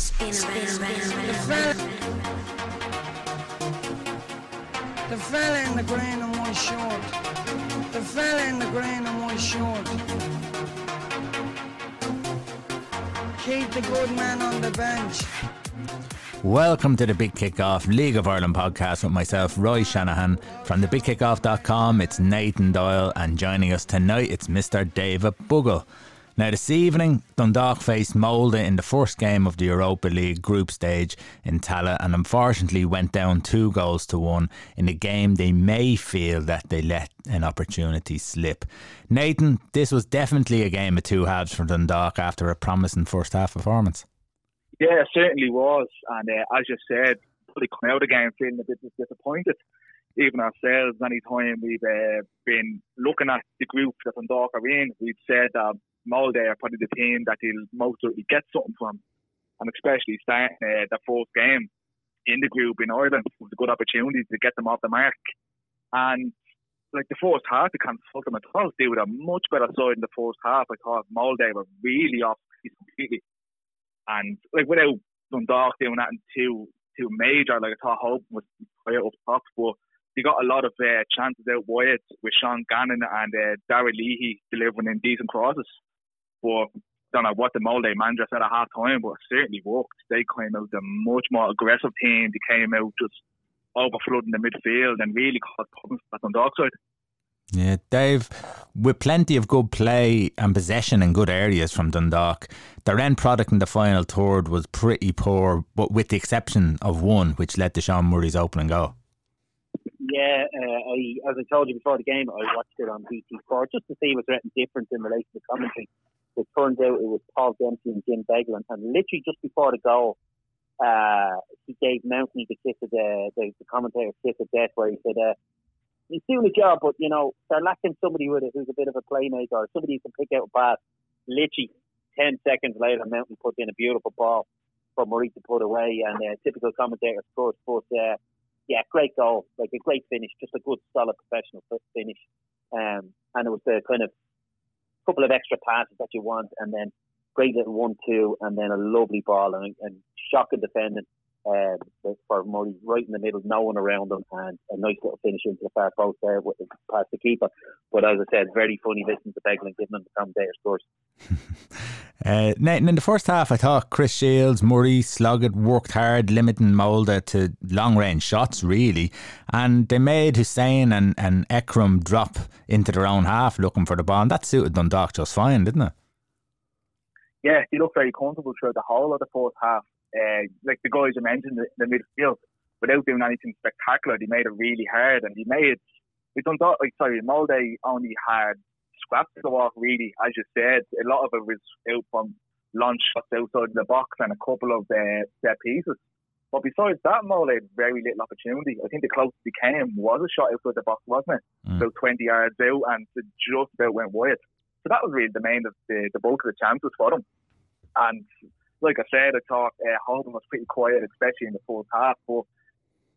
Spin around, The fella in the green and white short. The fella in the green and white short. Keep the good man on the bench. Welcome to the Big Kickoff League of Ireland podcast with myself, Roy Shanahan. From thebigkickoff.com, it's Nathan Doyle, and joining us tonight, it's Mr. David Buggle. Now, this evening, Dundalk faced Molde in the first game of the Europa League group stage in Tallaght and unfortunately went down two goals to one in a game they may feel that they let an opportunity slip. Nathan, this was definitely a game of two halves for Dundalk after a promising first half performance. Yeah, it certainly was. And uh, as you said, they come out game feeling a bit disappointed. Even ourselves, any time we've uh, been looking at the group that Dundalk are in, we've said that Molde are probably the team that he'll most certainly get something from. And especially starting uh, the fourth game in the group in Ireland was a good opportunity to get them off the mark. And like the first half, can't fault them at all. They were a much better side in the first half. I thought Molde were really off completely. And like without Dundalk doing that in too too major, like I thought Hoban was quite up top, but they got a lot of uh, chances out wide with Sean Gannon and uh, Darragh Leahy delivering in decent crosses. But don't know what the Molde manager said at half time, but it certainly worked. They came out a much more aggressive team. They came out just overflooding the midfield and really caused problems on the side. Yeah, Dave, with plenty of good play and possession in good areas from Dundalk, their end product in the final third was pretty poor, but with the exception of one, which led to Sean Murray's opening goal. Yeah, uh, I, as I told you before the game, I watched it on BT Sport just to see was there anything different in relation to commentary. It turns out it was Paul Dempsey and Jim Beglin, and literally just before the goal, uh, he gave Mountney the kiss of the, the, the commentator kiss of death, where he said, uh, "He's doing a job, but you know they're lacking somebody with it who's a bit of a playmaker, or somebody who can pick out a pass." Literally ten seconds later, Mountney put in a beautiful ball for Murray to put away, and uh, typical commentator scores. But uh, yeah, great goal, like a great finish, just a good, solid, professional finish. Um, and it was the kind of couple of extra passes that you want, and then great little one-two, and then a lovely ball and, and shocking defending um, for Murray right in the middle, no one around him, and a nice little finish into the far post there with past the keeper. But as I said, very funny listening to Beglin giving them the commentator scores. uh, Nathan, in the first half, I thought Chris Shields, Murray, Sloggett worked hard, limiting Molde to long range shots, really. And they made Hussain and, and Eikrem drop into their own half looking for the ball. And that suited Dundalk just fine, didn't it? Yeah, he looked very comfortable throughout the whole of the fourth half uh, like the guys you mentioned in the, midfield, without doing anything spectacular, they made it really hard, and they made we don't like sorry, Molde only had scraps to walk really, as you said. A lot of it was out from launch shots outside the box and a couple of uh, set pieces. But besides that, Molde had very little opportunity. I think the closest they came was a shot outside the box, wasn't it? Mm. About 20 yards out, and it just about went wide. So that was really the main of the, the bulk of the chances for them. And like I said, I thought uh, Hoban was pretty quiet, especially in the fourth half, but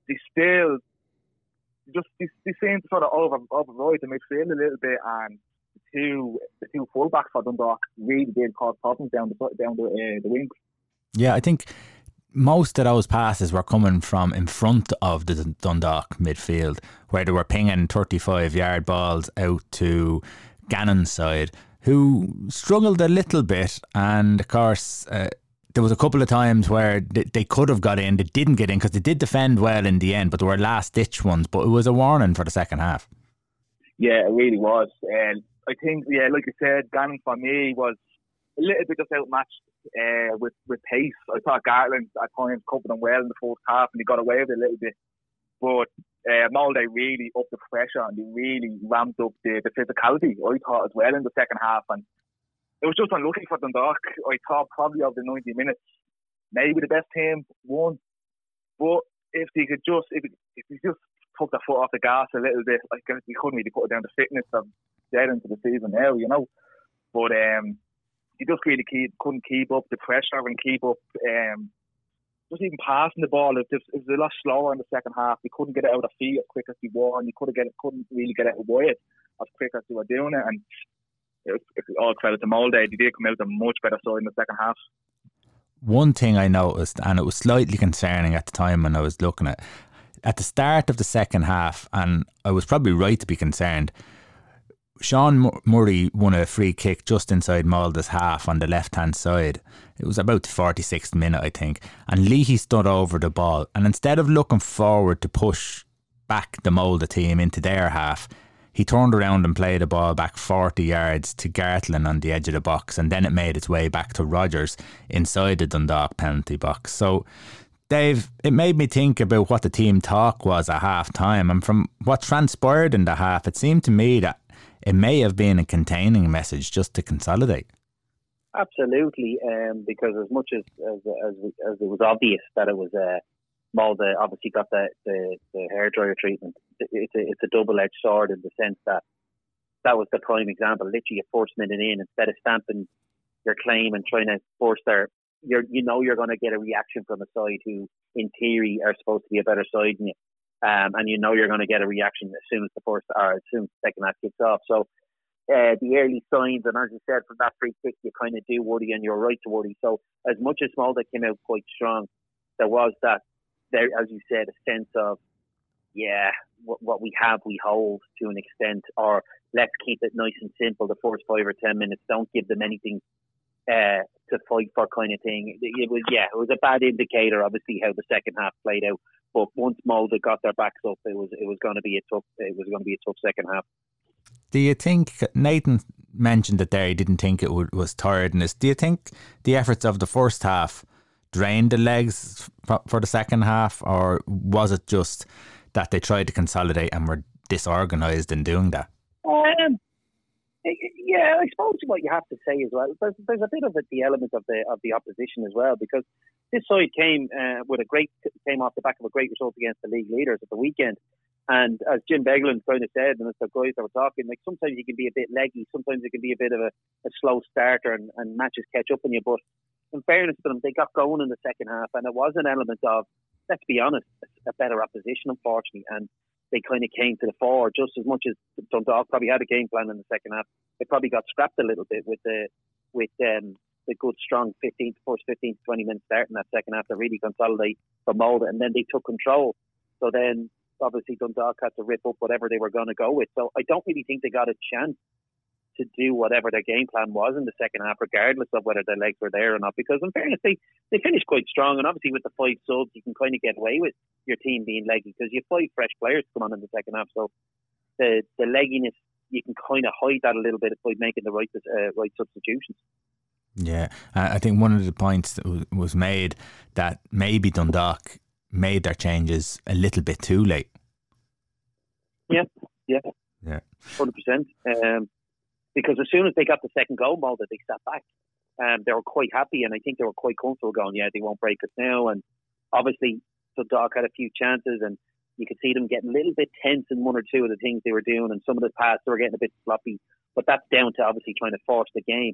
they still just they, they seem to sort of over override the midfield a little bit, and the two the two fullbacks for Dundalk really did cause problems down the down the uh, the wings. Yeah, I think most of those passes were coming from in front of the Dundalk midfield, where they were pinging 35 yard balls out to Gannon's side, who struggled a little bit. And of course, uh, there was a couple of times where they, they could have got in, they didn't get in because they did defend well in the end, but there were last ditch ones. But it was a warning for the second half. Yeah, it really was. And I think, yeah, like you said, Gannon for me was a little bit just outmatched uh, with with pace. I thought Gartland at times covered them well in the fourth half, and he got away with it a little bit. But uh, Molde really upped the pressure and they really ramped up the, the physicality. I thought as well in the second half, and it was just unlucky for Dundalk. I thought probably of the 90 minutes, maybe the best team won. But if they could just, if, if they just took the foot off the gas a little bit, like they couldn't really put it down to fitness of dead into the season now, you know. But um, he just really keep, couldn't keep up the pressure and keep up um, just even passing the ball. It, was, it was a lot slower in the second half. They couldn't get it out of feet as quick as they were, and they could get it, couldn't really get it wide as quick as they were doing it. And all credit to Molde. They did come out with a much better side in the second half. one thing I noticed, and it was slightly concerning at the time when I was looking at at the start of the second half, and I was probably right to be concerned. Sean Murray won a free kick just inside Molde's half on the left hand side. It was about the 46th minute, I think. And Leahy stood over the ball. And instead of looking forward to push back the Molde team into their half, he turned around and played the ball back 40 yards to Gartland on the edge of the box. And then it made its way back to Rogers inside the Dundalk penalty box. So, Dave, it made me think about what the team talk was at half time. And from what transpired in the half, it seemed to me that it may have been a containing message just to consolidate. Absolutely, um, because as much as as, as as it was obvious that it was uh, Molde obviously got the the, the hairdryer treatment. It's a it's a double edged sword in the sense that that was the prime example. Literally, a force minute in instead of stamping your claim and trying to force their you're you know you're going to get a reaction from a side who in theory are supposed to be a better side than you um, and you know you're going to get a reaction as soon as the first or as soon as the second half kicks off. So uh, the early signs, and as you said, from that free kick, you kind of do worry, and you're right to worry. So as much as Molde came out quite strong, there was that there, as you said, a sense of yeah, what, what we have, we hold to an extent, or let's keep it nice and simple. The first five or ten minutes, don't give them anything uh, to fight for, kind of thing. It was yeah, it was a bad indicator, obviously, how the second half played out. But once Molde got their backs up, it was it was going to be a tough it was going to be a tough second half. Do you think Nathan mentioned that there he didn't think it was tiredness? Do you think the efforts of the first half drained the legs for the second half, or was it just that they tried to consolidate and were disorganised in doing that? Um, yeah, I suppose what you have to say as well. There's, there's a bit of it, the element of the of the opposition as well, because this side came uh, with a great came off the back of a great result against the league leaders at the weekend. And as Jim Beglin kind of said, and as the guys that were talking, like sometimes you can be a bit leggy, sometimes it can be a bit of a, a slow starter, and, and matches catch up on you. But in fairness to them, they got going in the second half, and it was an element of, let's be honest, a better opposition, unfortunately, and they kind of came to the fore just as much as Dundalk probably had a game plan in the second half. They probably got scrapped a little bit with the with um, the good strong 15 first 15 to 20 minutes start in that second half to really consolidate for Molde, and then they took control. So then obviously Dundalk had to rip up whatever they were going to go with. So I don't really think they got a chance to do whatever their game plan was in the second half, regardless of whether their legs were there or not. Because in fairness, they, they finished quite strong, and obviously with the five subs, you can kind of get away with your team being leggy because you have five fresh players come on in the second half. So the the legginess you can kind of hide that a little bit by making the right uh, right substitutions. Yeah, I think one of the points that was made that maybe Dundalk made their changes a little bit too late. Yeah, yeah, yeah, hundred percent. Um, because as soon as they got the second goal, Molde, they sat back. Um, they were quite happy, and I think they were quite comfortable going, yeah, they won't break us now. And obviously, the Dundalk had a few chances, and you could see them getting a little bit tense in one or two of the things they were doing, and some of the passes were getting a bit sloppy. But that's down to obviously trying to force the game.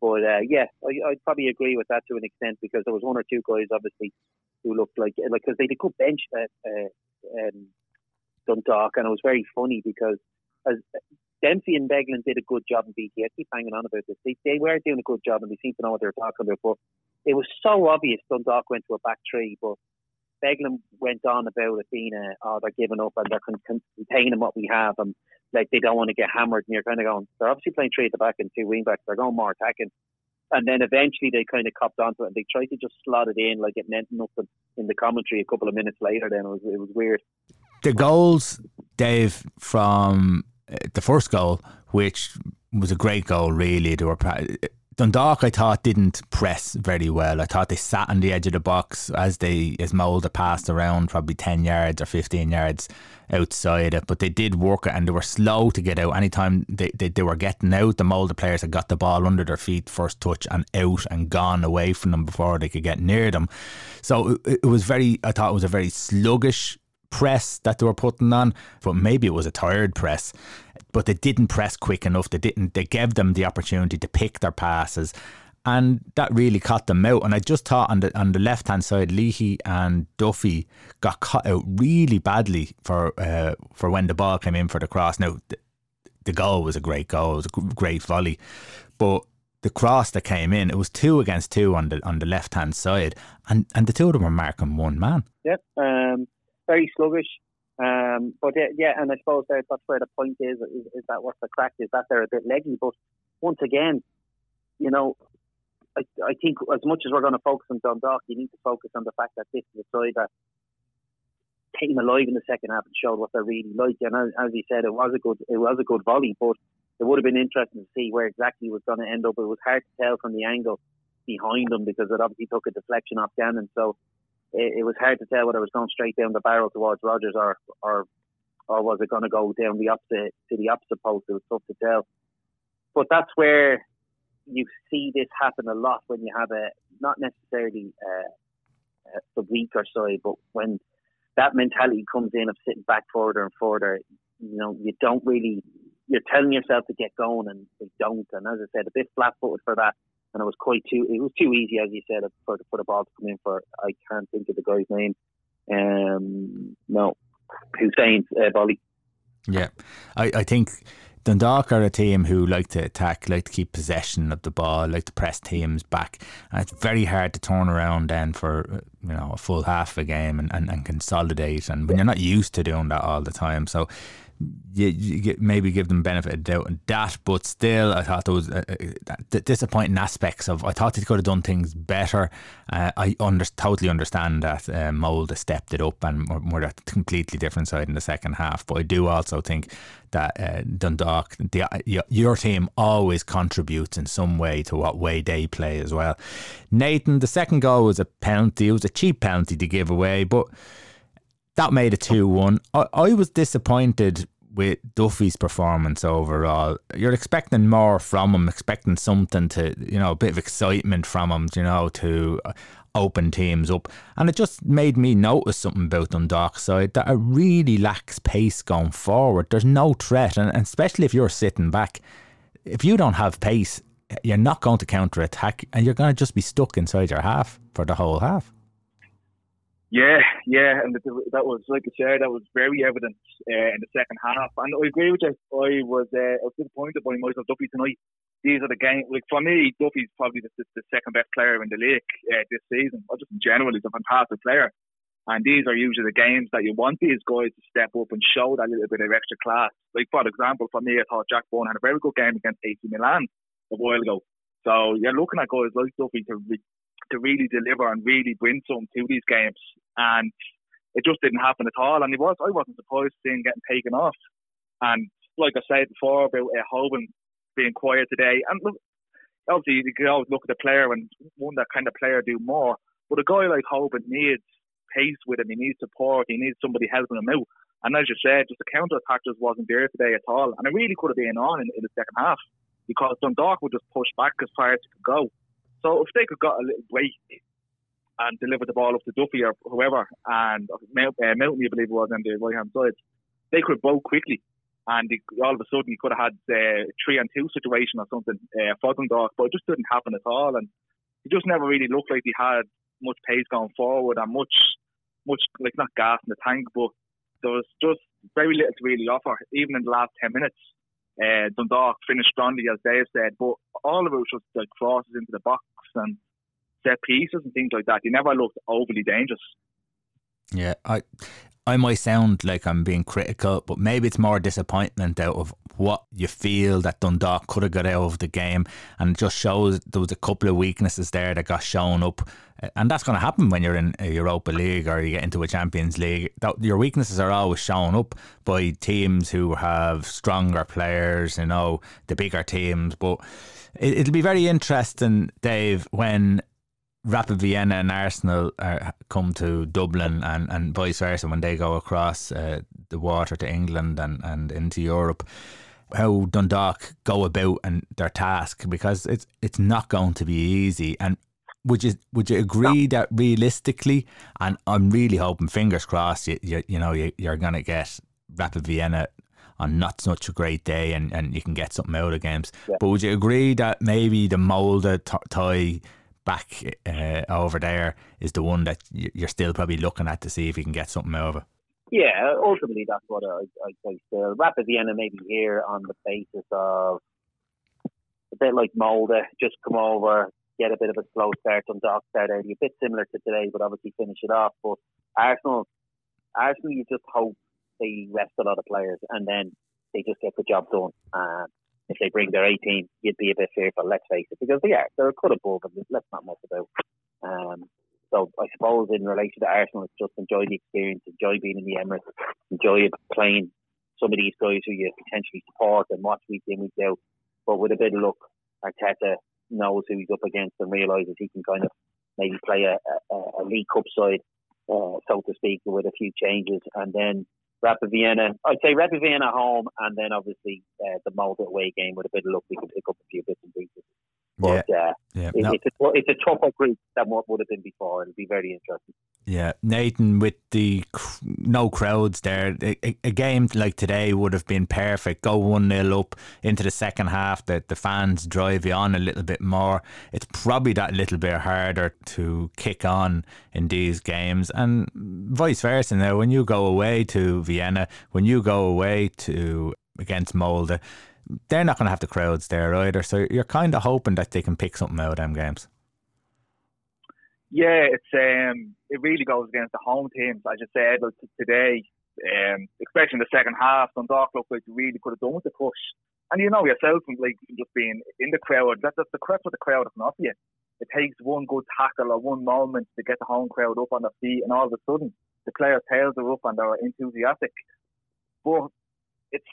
But uh, yeah, I, I'd probably agree with that to an extent because there was one or two guys obviously who looked like like because they did good bench at uh, um, Dundalk, and it was very funny because as Dempsey and Beglin did a good job in BT. I keep hanging on about this. They, they were doing a good job, and they seem to know what they were talking about. But it was so obvious Dundalk went to a back three, but Beglin went on about it being a, oh, they're giving up and they're containing what we have and like they don't want to get hammered. And you're kind of going, they're obviously playing three at the back and two wing backs. They're going more attacking. And then eventually they kind of copped onto it and they tried to just slot it in like it meant nothing in the commentary a couple of minutes later. Then it was, it was weird. The goals, Dave, from uh, the first goal, which was a great goal, really. They were Dundalk, I thought, didn't press very well. I thought they sat on the edge of the box as they as Molde passed around, probably ten yards or fifteen yards outside it. But they did work it, and they were slow to get out. Anytime they, they, they were getting out, the Molde players had got the ball under their feet, first touch, and out and gone away from them before they could get near them. So it, it was very. I thought it was a very sluggish press that they were putting on, but maybe it was a tired press but they didn't press quick enough. They didn't. They gave them the opportunity to pick their passes, and that really caught them out. And I just thought on the on the left hand side, Leahy and Duffy got caught out really badly for uh, for when the ball came in for the cross. Now the, the goal was a great goal. It was a great volley, but the cross that came in, it was two against two on the on the left hand side, and, and the two of them were marking one man. Yeah, um, very sluggish. Um, but yeah, yeah, and I suppose that, that's where the point is, is, is that what's the crack is that they're a bit leggy. But once again, you know, I, I think as much as we're going to focus on Dundalk, you need to focus on the fact that this is a side that came alive in the second half and showed what they're really like. And as, as he said, it was a good it was a good volley, but it would have been interesting to see where exactly it was going to end up. It was hard to tell from the angle behind them because it obviously took a deflection off Gannon. So it, it was hard to tell whether it was going straight down the barrel towards Rogers or or or was it going to go down the opposite to the opposite post? It was tough to tell. But that's where you see this happen a lot when you have a not necessarily uh, the weaker side, but when that mentality comes in of sitting back further and further, you know, you don't really, you're telling yourself to get going and they don't. And as I said, a bit flat footed for that. And it was quite too, it was too easy, as you said, for, for the ball to come in for, I can't think of the guy's name. Um, no, Hussain uh, Bolly. Yeah, I, I think Dundalk are a team who like to attack, like to keep possession of the ball, like to press teams back. And it's very hard to turn around then for you know a full half of a game and, and, and consolidate. And when you're not used to doing that all the time, so you, you maybe give them benefit of doubt and that, but still, I thought there was uh, uh, disappointing aspects of. I thought they could have done things better. Uh, I under, totally understand that uh, Molde has stepped it up and we're, we're a completely different side in the second half, but I do also think that uh, Dundalk, the, your team always contributes in some way to what way they play as well. Nathan, the second goal was a penalty. It was a cheap penalty to give away, but that made it 2 1. I, I was disappointed with Duffy's performance overall. You're expecting more from him, expecting something to, you know, a bit of excitement from him, you know, to uh, open teams up. And it just made me notice something about Dundalk side that it really lacks pace going forward. There's no threat, and, and especially if you're sitting back, if you don't have pace, you're not going to counter attack, and you're going to just be stuck inside your half for the whole half. Yeah, yeah, and that was like I said, that was very evident uh, in the second half. And I agree with you. I was uh, I was disappointed by Michael Duffy tonight. These are the games. Like for me, Duffy's probably the, the second best player in the league uh, this season. Or just in general, he's a fantastic player. And these are usually the games that you want these guys to step up and show that little bit of extra class. Like for example, for me, I thought Jack Byrne had a very good game against AC Milan a while ago. So you're looking at guys like Duffy to to really deliver and really bring something to these games. And it just didn't happen at all. And it was I wasn't surprised seeing getting taken off. And like I said before about uh, Hoban being quiet today, and look, obviously you can always look at the player and that kind of player do more. But a guy like Hoban needs pace with him. He needs support. He needs somebody helping him out. And as you said, just the counter attack just wasn't there today at all. And it really could have been on in, in the second half because Dundalk would just push back as far as it could go. So if they could got a little break and deliver the ball up to Duffy or whoever, and uh, Mountney, I believe it was on the right hand side, they could both quickly. And they, all of a sudden, you could have had a uh, three and two situation or something uh, Dundalk, but it just didn't happen at all. And he just never really looked like he had much pace going forward and much, much like not gas in the tank, but there was just very little to really offer, even in the last 10 minutes. Uh, Dundalk finished strongly, as Dave said, but all of it was just like crosses into the box and set pieces and things like that. He never looked overly dangerous. Yeah, I I might sound like I'm being critical, but maybe it's more disappointment out of what you feel that Dundalk could have got out of the game, and it just shows there was a couple of weaknesses there that got shown up, and that's going to happen when you're in a Europa League or you get into a Champions League. Your weaknesses are always shown up by teams who have stronger players, you know, the bigger teams. But it'll be very interesting, Dave, when Rapid Vienna and Arsenal are, come to Dublin and, and vice versa when they go across uh, the water to England and, and into Europe. How Dundalk go about and their task because it's it's not going to be easy. And would you would you agree no. that realistically, and I'm really hoping, fingers crossed, you you, you know you, you're going to get Rapid Vienna on not such a great day and, and you can get something out of games. Yeah. But would you agree that maybe the Molde tie back uh, over there is the one that you're still probably looking at to see if you can get something out of it. Yeah, ultimately that's what I, I say still. Rapid Vienna maybe here on the basis of a bit like Molde, just come over, get a bit of a slow start on Dock start early, a bit similar to today, but obviously finish it off. But Arsenal, Arsenal, you just hope they rest a lot of players and then they just get the job done. Uh, if they bring their 18, you'd be a bit fearful, let's face it, because they are. They're a cut above them. Let's not mess about. Um, so I suppose in relation to Arsenal, it's just enjoy the experience, enjoy being in the Emirates, enjoy playing some of these guys who you potentially support and watch week in, week out. But with a bit of luck, Arteta knows who he's up against and realises he can kind of maybe play a, a, a League Cup side, uh, so to speak, with a few changes. And then Rapid Vienna, I'd say Rapid Vienna home, and then obviously uh, the Molde away game. With a bit of luck, we can pick up a few bits and pieces. But, yeah, uh, yeah. It, No. it's, a, it's a tougher group than what would have been before. It'll be very interesting. Yeah, Nathan, with the no crowds there, a, a- a game like today would have been perfect. Go 1 0 up into the second half, the, the fans drive you on a little bit more. It's probably that little bit harder to kick on in these games, and vice versa. Now, when you go away to Vienna, when you go away to against Molde, they're not going to have the crowds there either. So you're kind of hoping that they can pick something out of them games. Yeah, it's um, it really goes against the home teams. As you said like, today, um, especially in the second half, Dundalk looked like they really could have done with the push. And you know yourself, like just being in the crowd, that, that's the crap what the crowd can offer you. It takes one good tackle or one moment to get the home crowd up on their feet, and all of a sudden the players' tails are up and they're enthusiastic. But it's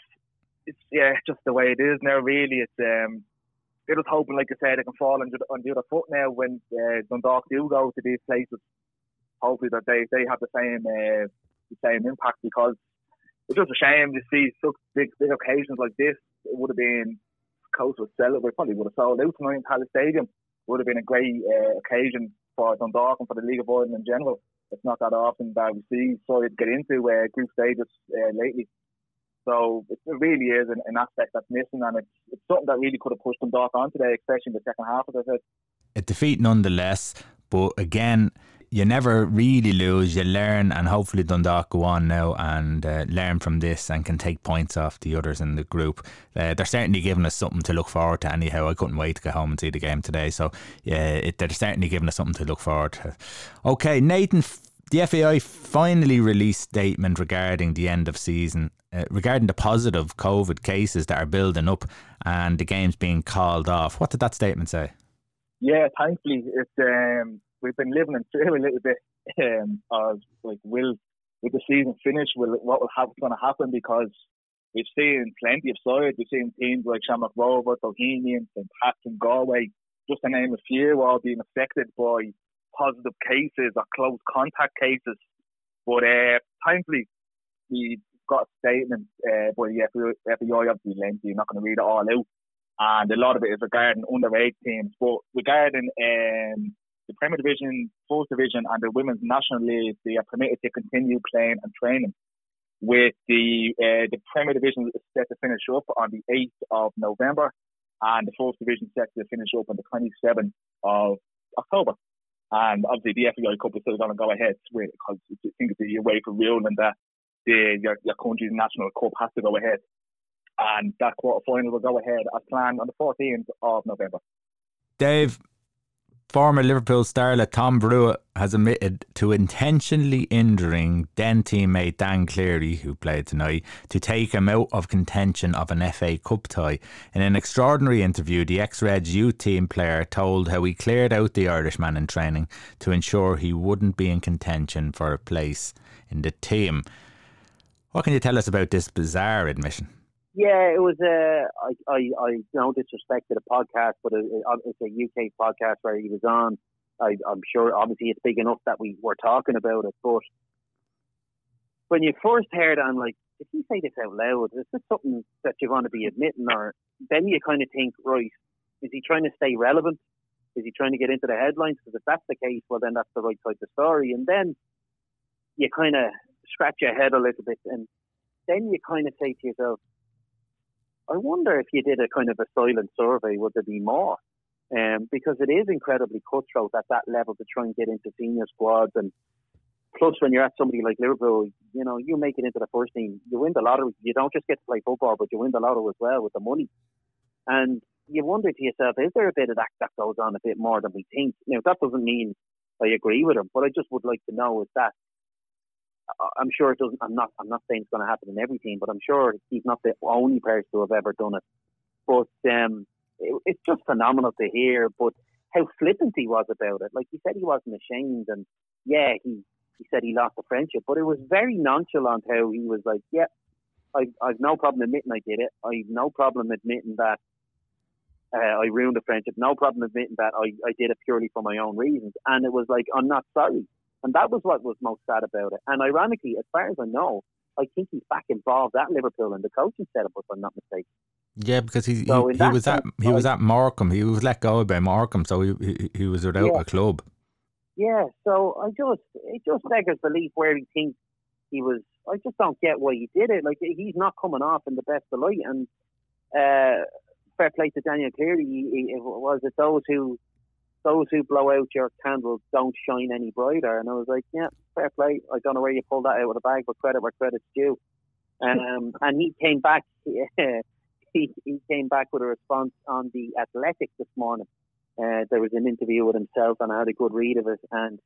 it's yeah, just the way it is now. Really, it's um, they're just hoping, like I said, they can fall on the, on the other foot now when uh, Dundalk do go to these places. Hopefully that they, they have the same uh, the same impact because it's just a shame to see such big big occasions like this. It would have been close to sell it. We probably would have sold out tonight in Palace Stadium. Would have been a great uh, occasion for Dundalk and for the League of Ireland in general. It's not that often that we see side get into uh, group stages uh, lately. So it really is an, an aspect that's missing, and it's, it's something that really could have pushed Dundalk on today, especially in the second half. As I said. a defeat nonetheless. But again, you never really lose. You learn, and hopefully Dundalk go on now and uh, learn from this and can take points off the others in the group. Uh, they're certainly giving us something to look forward to. Anyhow, I couldn't wait to get home and see the game today. So yeah, it, they're certainly giving us something to look forward to. Okay, Nathan. The FAI finally released statement regarding the end of season, uh, regarding the positive COVID cases that are building up and the games being called off. What did that statement say? Yeah, thankfully, it's um, we've been living in fear a little bit um, of like, will with the season finish, will what will have going to happen? Because we've seen plenty of sides. We've seen teams like Shamrock Rovers, Bohemians, and Pats and Galway, just to name a few, all being affected by positive cases or close contact cases. But uh, thankfully, we got a statement uh, by the FAI, obviously lengthy. You're not going to read it all out and a lot of it is regarding underage teams. But regarding um, the Premier Division, First Division, and the Women's National League, they are permitted to continue playing and training. With the uh, the Premier Division is set to finish up on the 8th of November, and the First Division set to finish up on the 27th of October. And obviously, the FAI Cup is still going to go ahead because I think it's a way for real and that the your, your country's national cup has to go ahead and that quarter final will go ahead as planned on the 14th of November. Dave, former Liverpool starlet Tom Brewitt has admitted to intentionally injuring then teammate Dan Cleary, who played tonight, to take him out of contention of an FA Cup tie. In an extraordinary interview, the ex-Reds youth team player told how he cleared out the Irishman in training to ensure he wouldn't be in contention for a place in the team. What can you tell us about this bizarre admission? Yeah, it was. Uh, I, I, I no disrespect to the podcast, but it, it, it's a UK podcast where he was on. I, I'm sure, obviously, it's big enough that we were talking about it. But when you first heard, I'm like, did he say this out loud? Is this something that you're going to be admitting, or then you kind of think, right, is he trying to stay relevant? Is he trying to get into the headlines? Because if that's the case, well, then that's the right type of story. And then you kind of scratch your head a little bit, and then you kind of say to yourself, I wonder if you did a kind of a silent survey, would there be more? Um, because it is incredibly cutthroat at that level to try and get into senior squads. And plus, when you're at somebody like Liverpool, you know, you make it into the first team, you win the lottery. You don't just get to play football, but you win the lottery as well with the money. And you wonder to yourself, is there a bit of that that goes on a bit more than we think? Now that doesn't mean I agree with him, but I just would like to know is that I'm sure it doesn't. I'm not. I'm not saying it's going to happen in every team, but I'm sure he's not the only person to have ever done it. But um, it, it's just phenomenal to hear. But how flippant he was about it. Like he said, he wasn't ashamed, and yeah, he he said he lost the friendship, but it was very nonchalant how he was like, yeah, I I've no problem admitting I did it. I've no problem admitting that uh, I ruined a friendship. No problem admitting that I, I did it purely for my own reasons. And it was like, I'm not sorry. And that was what was most sad about it. And ironically, as far as I know, I think he's back involved at Liverpool in the coaching setup, if I'm not mistaken. Yeah, because he so he, he was sense, at he was at Morecambe. He was let go by Morecambe, so he he, he was without yeah. a club. Yeah, so I just it just beggars belief where he thinks he was. I just don't get why he did it. Like he's not coming off in the best of light, and uh, fair play to Daniel Cleary. He, he, was it those who those who blow out your candles don't shine any brighter. And I was like, yeah, fair play. I don't know where you pulled that out of the bag, but credit where credit's due. Um, and he came back. he, he came back with a response on the Athletic this morning. Uh, there was an interview with himself, and I had a good read of it. And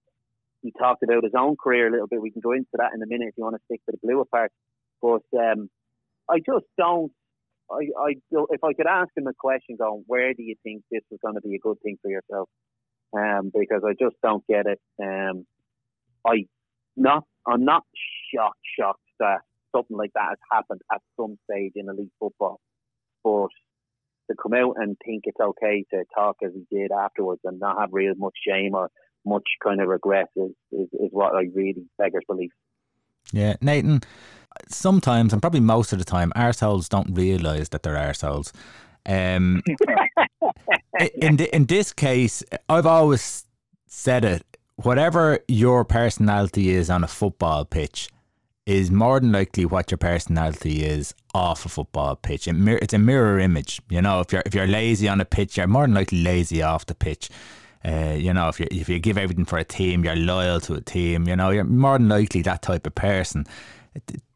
he talked about his own career a little bit. We can go into that in a minute if you want to stick to the blue part. But um, I just don't I, I, if I could ask him a question, going, where do you think this is going to be a good thing for yourself? Um, because I just don't get it. Um, I not, I'm not shocked, shocked that something like that has happened at some stage in elite football, but to come out and think it's okay to talk as he did afterwards and not have real much shame or much kind of regret is, is, is what I really beggars belief. Yeah, Nathan, sometimes, and probably most of the time, arseholes don't realise that they're arseholes. Um, in, in this case, I've always said it whatever your personality is on a football pitch is more than likely what your personality is off a football pitch. It's a mirror image. You know, if you're if you're lazy on a pitch, you're more than likely lazy off the pitch. Uh, you know, if you if you give everything for a team, you're loyal to a team. You know, you're more than likely that type of person.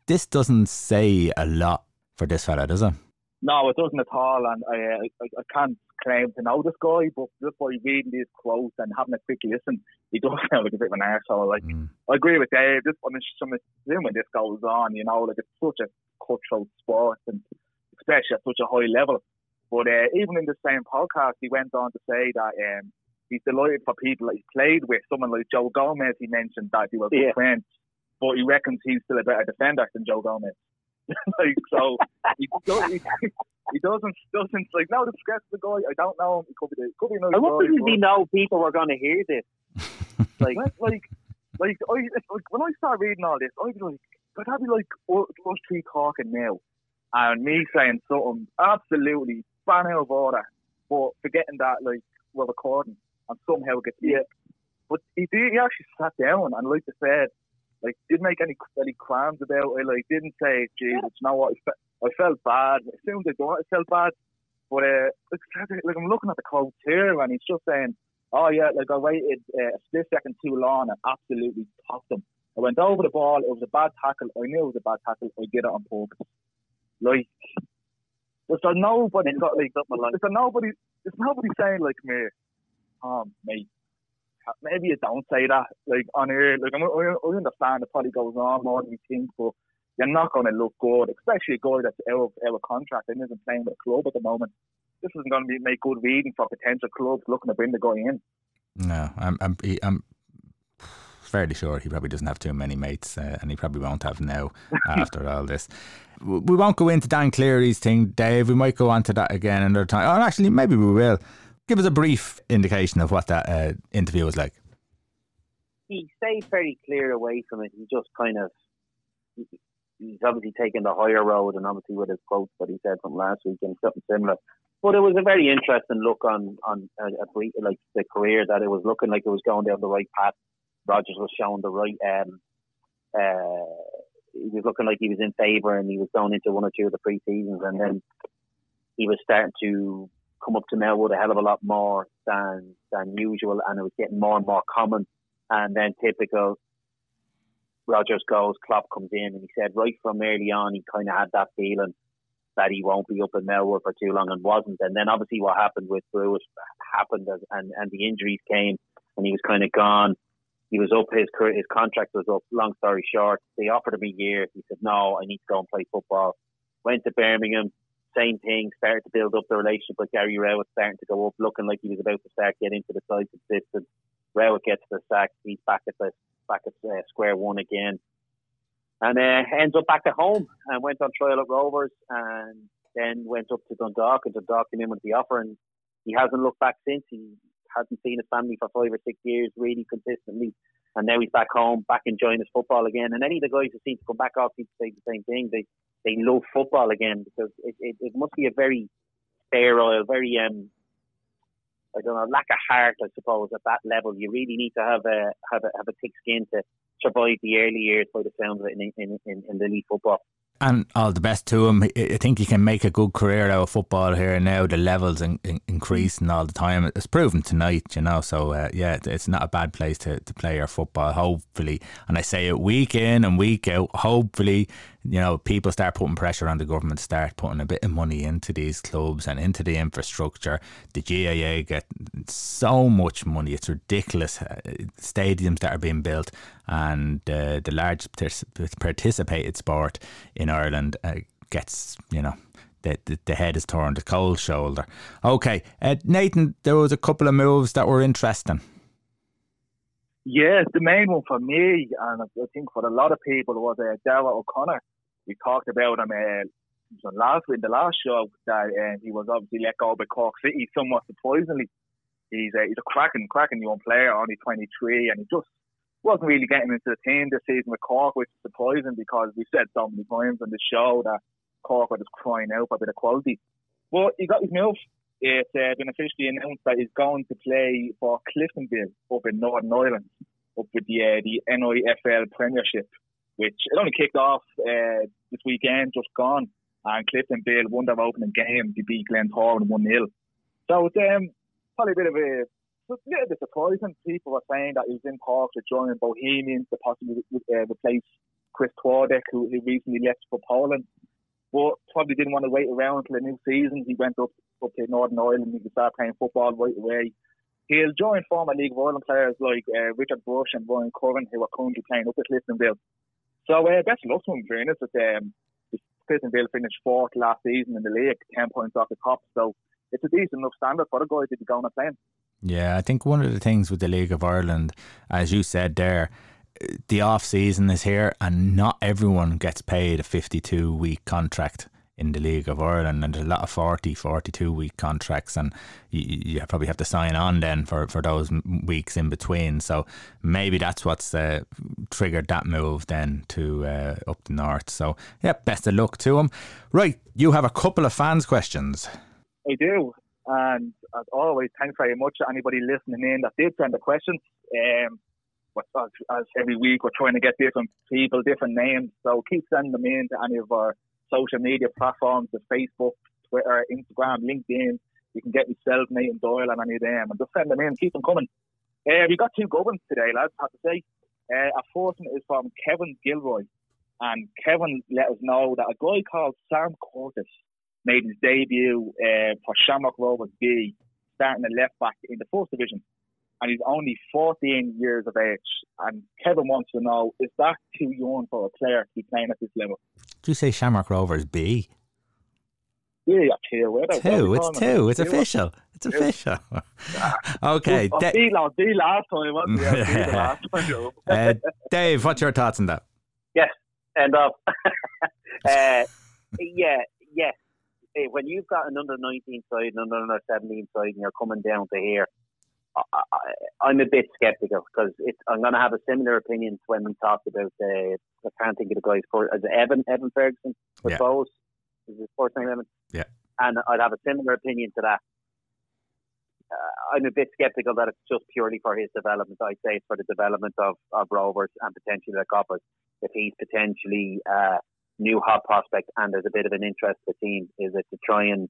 This doesn't say a lot for this fella, does it? No, it doesn't at all. And I, I, I can't claim to know this guy, but just by reading these quotes and having a quick listen, he does sound like a bit of an arsehole. Like, mm. I agree with Dave. This, I mean, some, when this goes on, you know, like it's such a cutthroat sport, and especially at such a high level. But uh, even in the same podcast, he went on to say that um, he's delighted for people that he played with. Someone like Joe Gomez, he mentioned that he was yeah. a friend but he reckons he's still a better defender than Joe Gomez. like so, he, he, he doesn't doesn't like no discuss the guy. I don't know him. He could be could be another. I wonder if he know people were going to hear this. like like like I like when I start reading all this, I'd be like, but I'd be like oh, us three talking now, and me saying something absolutely fan out of order, but forgetting that like we're recording and somehow it gets yeah. But he did. He actually sat down and like I said, like didn't make any any crimes about it. Like didn't say, "Geez, it's not what I, fe- I felt bad." As soon as I thought I felt bad, but uh, like I'm looking at the quotes here, and he's just saying, "Oh yeah, like I waited uh, a split second too long and absolutely tossed him. I went over the ball. It was a bad tackle. I knew it was a bad tackle. I did it on purpose. Like, there's nobody got like, there's nobody, there's nobody saying like me, um, mate, maybe you don't say that like on air. Like I'm, I understand it probably goes on more than you think, but you're not going to look good, especially a guy that's out of, out of contract and isn't playing with a club at the moment. This isn't going to be make good reading for potential clubs looking to bring the guy in. No, I'm I'm I'm fairly sure he probably doesn't have too many mates, uh, and he probably won't have now after all this. We won't go into Dan Cleary's thing, Dave. We might go on to that again another time. Oh, actually, maybe we will give us a brief indication of what that uh, interview was like. He stayed very clear away from it. He just kind of he's obviously taken the higher road, and obviously with his quotes that he said from last week and something similar. But it was a very interesting look on on a, a brief, like the career that it was looking like it was going down the right path. Rodgers was showing the right. Um, uh, he was looking like he was in favour, and he was going into one or two of the pre seasons, and then he was starting to come up to Melwood a hell of a lot more than than usual, and it was getting more and more common. And then typical Rodgers goes, Klopp comes in, and he said right from early on he kind of had that feeling that he won't be up in Melwood for too long and wasn't. And then obviously what happened with Brewitt happened as, and, and the injuries came and he was kind of gone. He was up, his his contract was up. Long story short, they offered him a year. He said, no, I need to go and play football. Went to Birmingham, same thing, started to build up the relationship with Gary Rowett, starting to go up, looking like he was about to start getting into the side consistent. Rowett gets the sack, he's back at the back at uh, square one again and uh, ends up back at home and went on trial at Rovers and then went up to Dundalk and Dundalk came in with the offer and he hasn't looked back since. He hasn't seen his family for five or six years really consistently and now he's back home, back enjoying his football again. And any of the guys who seem to come back off to say the same thing. They they love football again because it, it, it must be a very sterile, very um I don't know, lack of heart, I suppose, at that level. You really need to have a have a have a thick skin to survive the early years by the sound of it in, in, in, in the league football. And all the best to him. I think he can make a good career out of football here now. The levels in, in, increasing all the time. It's proven tonight, you know. So uh, yeah, it's not a bad place to, to play your football. Hopefully, and I say it week in and week out. Hopefully, you know, people start putting pressure on the government, start putting a bit of money into these clubs and into the infrastructure. The GAA get so much money; it's ridiculous. Uh, stadiums that are being built, and uh, the large participated sport in Ireland uh, gets, you know. The, the, the, head is turned, the cold shoulder. Okay, uh, Nathan, there was a couple of moves that were interesting. Yes, the main one for me, and I think for a lot of people, was uh, Daire O'Connor we talked about him uh, last in the last show that uh, he was obviously let go by Cork City somewhat surprisingly. He's a, he's a cracking, cracking young player, only 23, and he just wasn't really getting into the team this season with Cork, which is surprising because we said so many times on the show that Cork was just crying out for a bit of quality. But he got his move. It's uh, been officially announced that he's going to play for Cliftonville up in Northern Ireland, up with the uh, the NIFL Premiership which it only kicked off uh, this weekend, just gone. And Clifton Cliftonville won their opening game. They beat Glentoran 1 0. So it's um, probably a bit of a, a little bit surprising. People were saying that he was in talks to join Bohemians to possibly uh, replace Chris Twardek, who, who recently left for Poland. But probably didn't want to wait around until the new season. He went up, up to Northern Ireland and he could start playing football right away. He'll join former League of Ireland players like uh, Richard Bush and Ryan Curran, who are currently playing up at Cliftonville. So uh, best of luck to him, fairness. That um, Cliftonville finished fourth last season in the league, ten points off the top. So it's a decent enough standard for the guy to be going and playing. Yeah, I think one of the things with the League of Ireland, as you said there, the off season is here, and not everyone gets paid a fifty-two week contract in the League of Ireland, and there's a lot of 40, 42 week contracts, and you, you probably have to sign on then for, for those weeks in between. So maybe that's what's uh, triggered that move then to uh, up the north. So yeah, best of luck to him. Right, you have a couple of fans' questions. I do, and as always, thanks very much to anybody listening in that did send the questions. Um, as, as every week, we're trying to get different people, different names. So keep sending them in to any of our social media platforms, the Facebook, Twitter, Instagram, LinkedIn. You can get myself, Nathan Doyle, and any of them, and just send them in. Keep them coming. Uh, we got two good ones today, lads. I have to say. Uh, our first one is from Kevin Gilroy, and Kevin let us know that a guy called Sam Curtis made his debut uh, for Shamrock Rovers B, starting at left back in the first division, and he's only 14 years of age. And Kevin wants to know: is that too young for a player to be playing at this level? Do you say Shamrock Rovers B? Yeah, two. Two. It's two. It's official. It's official. okay. D- last, time, wasn't last time. uh, Dave, what's your thoughts on that? Yes. End up. uh, yeah. Yes. When you've got an under 19 side and an under 17 side and you're coming down to here, I, am a bit skeptical because I'm going to have a similar opinion to when we talked about the. I can't think of the guy's for as Evan Evan Ferguson. I yeah. suppose is his first name Evan. Yeah, and I'd have a similar opinion to that. Uh, I'm a bit skeptical that it's just purely for his development. I'd say it's for the development of, of Rovers and potentially the Coppers. If he's potentially a new hot prospect and there's a bit of an interest in the team, is it to try and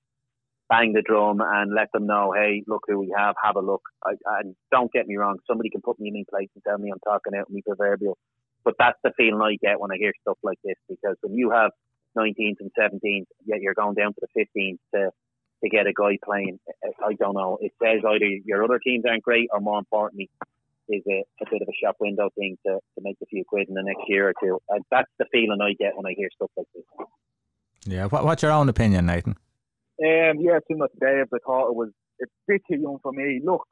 bang the drum and let them know, hey, look who we have, have a look. I, and don't get me wrong, somebody can put me in place and tell me I'm talking out me proverbial. But that's the feeling I get when I hear stuff like this because when you have 19th and 17th, yet you're going down to the 15th to to get a guy playing. Eh, eh, I don't know. It says either your other teams aren't great, or more importantly, is a, a bit of a shop window thing to, to make a few quid in the next year or two. And that's the feeling I get when I hear stuff like this. Yeah. What, what's your own opinion, Nathan? Um, yeah, similar to Dave, I thought it was a bit too young for me. Look,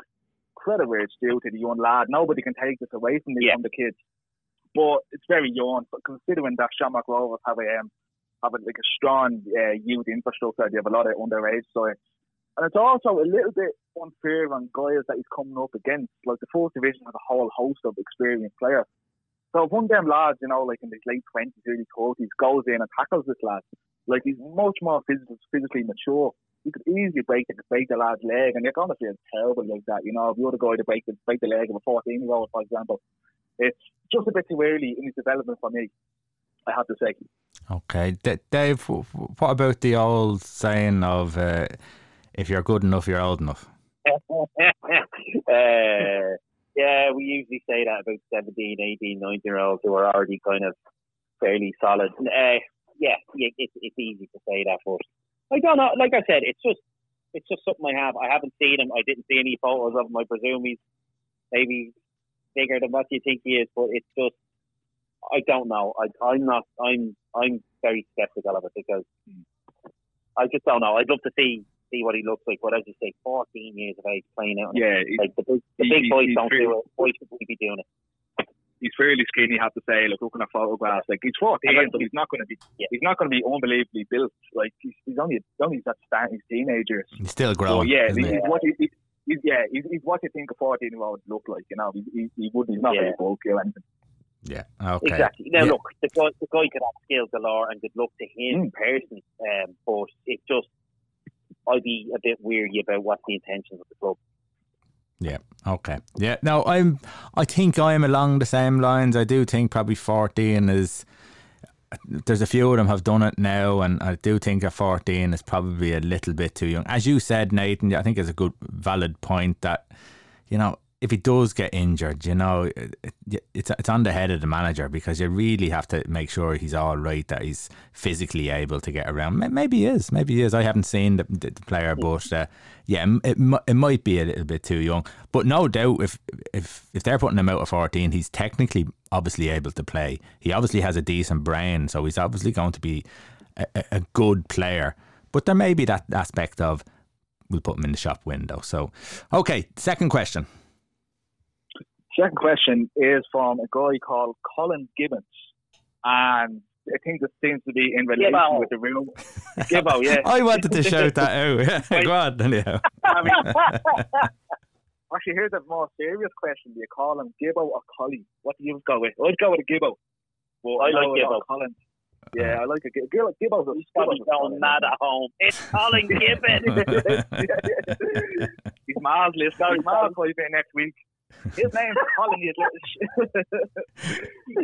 credit where it's due to the young lad. Nobody can take this away from the, Yeah. the kids. But it's very young. But considering that Shamrock Rovers have a um, have a, like a strong uh, youth infrastructure, they have a lot of underage sides. And it's also a little bit unfair on guys that he's coming up against. Like the First Division has a whole host of experienced players. So if one of them lads, you know, like in his late twenties, early thirties, goes in and tackles this lad, like he's much more physical, physically mature. You could easily break the break the lad's leg, and you're gonna feel terrible like that. You know, if you're the guy to break the break the leg of a 14 year old, for example, it's just a bit too early in his development for me. I have to say. Okay, D- Dave. What about the old saying of uh, "If you're good enough, you're old enough"? uh, yeah, we usually say that about 17, 18, 19 year olds who are already kind of fairly solid. Uh, yeah, yeah it's, it's easy to say that, but I don't know. Like I said, it's just it's just something I have. I haven't seen him. I didn't see any photos of him. I presume he's maybe bigger than what you think he is, but it's just I don't know. I, I'm not. I'm I'm very skeptical of it because I just don't know. I'd love to see see what he looks like. But as you say, 14 years of age playing out, Yeah, like the big the big he- boys don't pretty- do it. Why should we be doing it? He's fairly skinny. I have to say, like looking at photographs, like he's 14, I like but he's not going to be. Yeah. He's not going to be unbelievably built. Like he's, he's only he's only that start. He's teenagers. He's still So growing. yeah, isn't he's, he? what he, he, he's, yeah, he's, he's what you think a 14 year old look like. You know, he, he, he would. He's not Yeah. very bulky or anything. Yeah. Okay. Exactly. Now Yeah. look, the guy the guy could have skills galore, and good luck to him Mm. personally. Um, but it just I'd be a bit weary about what the intentions of the club. Yeah. Okay. Yeah. Now I'm. I think I'm along the same lines. I do think probably 14 is. There's a few of them have done it now, and I do think a 14 is probably a little bit too young. As you said, Nathan, I think it's a good, valid point that, you know, if he does get injured, you know, it, it, it's it's on the head of the manager because you really have to make sure he's all right, that he's physically able to get around. Maybe he is, maybe he is. I haven't seen the, the, the player, but uh, yeah, it, it might be a little bit too young. But no doubt, if if if they're putting him out at fourteen, he's technically obviously able to play. He obviously has a decent brain, so he's obviously going to be a- a good player. But there may be that aspect of we'll put him in the shop window. So, okay, second question. Second question is from a guy called Colin Gibbons, and I think this seems to be in relation Gibbo. with the room. Gibbo, yeah. I wanted to shout that out. Go on, anyhow. I mean, actually, here's a more serious question: Do you call him Gibbo or Collie? What do you go with? I'd go with a Gibbo. But I like know a lot Gibbo. Colin. Yeah, I like a Gibbo. Gibbo Gibbo's a He's probably going solid mad at home. It's Colin Gibbon. He's Mars list. He's Mars will be next week. His name's Colin. you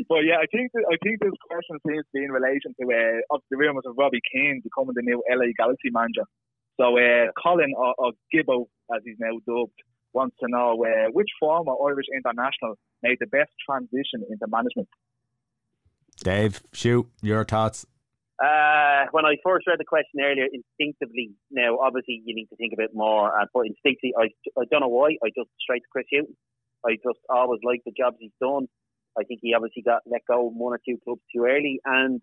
but yeah, I think th- I think this question seems to be in relation to uh, of the rumours of Robbie Keane becoming the new LA Galaxy manager. So uh, Colin or, or Gibbo, as he's now dubbed, wants to know uh, which former Irish international made the best transition into management. Dave, shoot your thoughts. Uh, when I first read the question earlier, instinctively, now obviously you need to think a bit more, uh, but instinctively, I, I don't know why, I just straight to Chris Hughton. I just always like the jobs he's done. I think he obviously got let go one or two clubs too early, and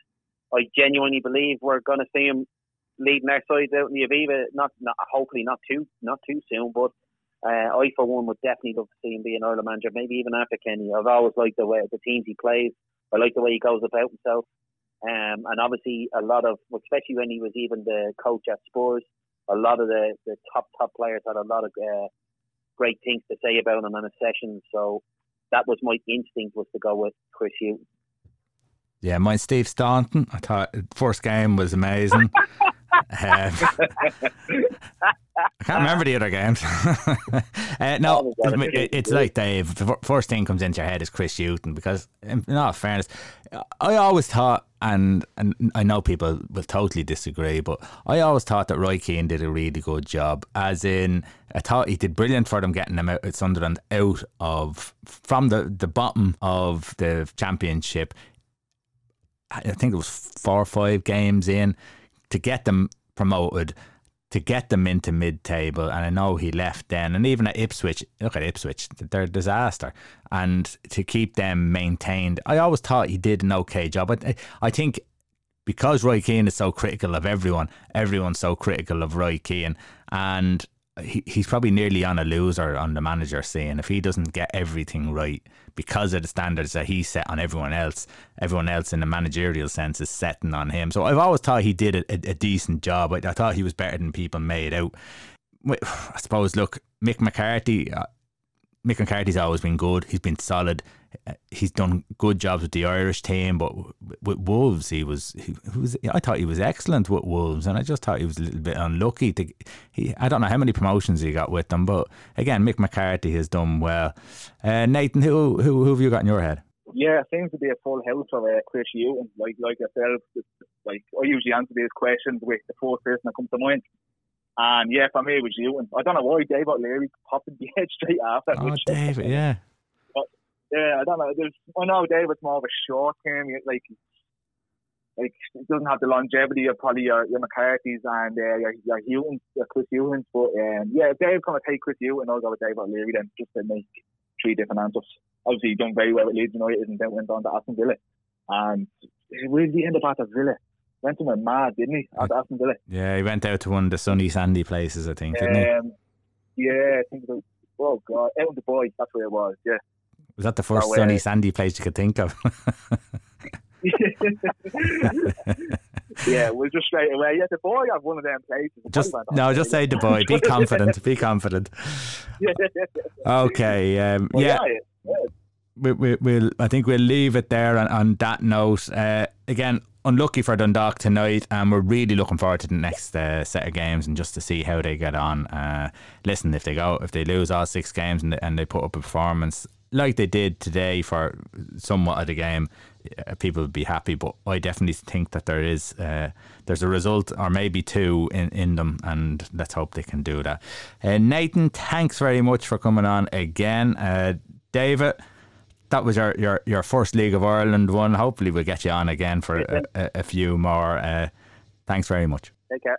I genuinely believe we're going to see him leading our side out in the Aviva. Not, not hopefully not too not too soon, but uh, I for one would definitely love to see him be an Ireland manager, maybe even after Kenny. I've always liked the way the teams he plays. I like the way he goes about himself. Um, and obviously, a lot of, especially when he was even the coach at Spurs, a lot of the, the top, top players had a lot of uh, great things to say about him in a session. So that was my instinct was to go with Chris Hughton. Yeah, mine Steve Staunton. I thought first game was amazing. Um, I can't remember the other games. uh, no, Oh, God, it- it's like Dave. The first thing comes into your head is Chris Hughton because, in all fairness, I always thought, and and I know people will totally disagree, but I always thought that Roy Keane did a really good job. As in, I thought he did brilliant for them getting them out Sunderland out of from the the bottom of the championship I think it was four or five games in to get them promoted, to get them into mid-table. And I know he left then, and even at Ipswich, look at Ipswich, they're a disaster. And to keep them maintained, I always thought he did an okay job. But I think because Roy Keane is so critical of everyone, everyone's so critical of Roy Keane, and he, he's probably nearly on a loser on the manager saying if he doesn't get everything right because of the standards that he set on everyone else. Everyone else in the managerial sense is setting on him. So I've always thought he did a, a, a decent job. I, I, thought he was better than people made out. I suppose. Look, Mick McCarthy. Uh, Uh, Mick McCarthy's always been good. He's been solid he's done good jobs with the Irish team, but with Wolves, he was, he, was. I thought he was excellent with Wolves, and I just thought he was a little bit unlucky. To, he, I don't know how many promotions he got with them, but again, Mick McCarthy has done well. Uh, Nathan, who, who who have you got in your head? Yeah, it seems to be a full house of uh, Chris Hughton. Like like yourself, like I usually answer these questions with the first person that comes to mind. And yeah, for me, it was Hughton. I don't know why Dave O'Leary popped in the head straight after. Oh, David, yeah. Yeah, I don't know. There's, I know David's more of a short term, like like it doesn't have the longevity of probably your, your McCarthy's and uh, your, your Hughton, your Chris Hughton. But um, yeah, if Dave's going to take Chris Hughton, I'll go with Dave O'Leary then just to make three different answers. Obviously, he done very well with Leeds United and then went on to Aston Villa. And where's the end of Aston Villa? Went to mad, didn't he, at Aston Villa? Yeah, he went out to one of the sunny, sandy places, I think, didn't um, he? Yeah, I think it was, oh God, out the boys, that's where it was, yeah. Was that the first sunny, uh, sandy place you could think of? yeah, we'll just straight away. Yeah, Dubai have one of them places. Just no, just say Dubai. Be confident. Be confident. Okay. Um, well, yeah. We, we, we'll. I think we'll leave it there on, on that note. Uh, again, unlucky for Dundalk tonight, and we're really looking forward to the next uh, set of games and just to see how they get on. Uh, listen, if they go, if they lose all six games and they, and they put up a performance like they did today for somewhat of the game, people would be happy. But I definitely think that there is uh, there's a result or maybe two in, in them, and let's hope they can do that. Uh, Nathan, thanks very much for coming on again. Uh, David, that was your, your, your first League of Ireland one. Hopefully, we'll get you on again for a, a, a few more. Uh, thanks very much. Take care.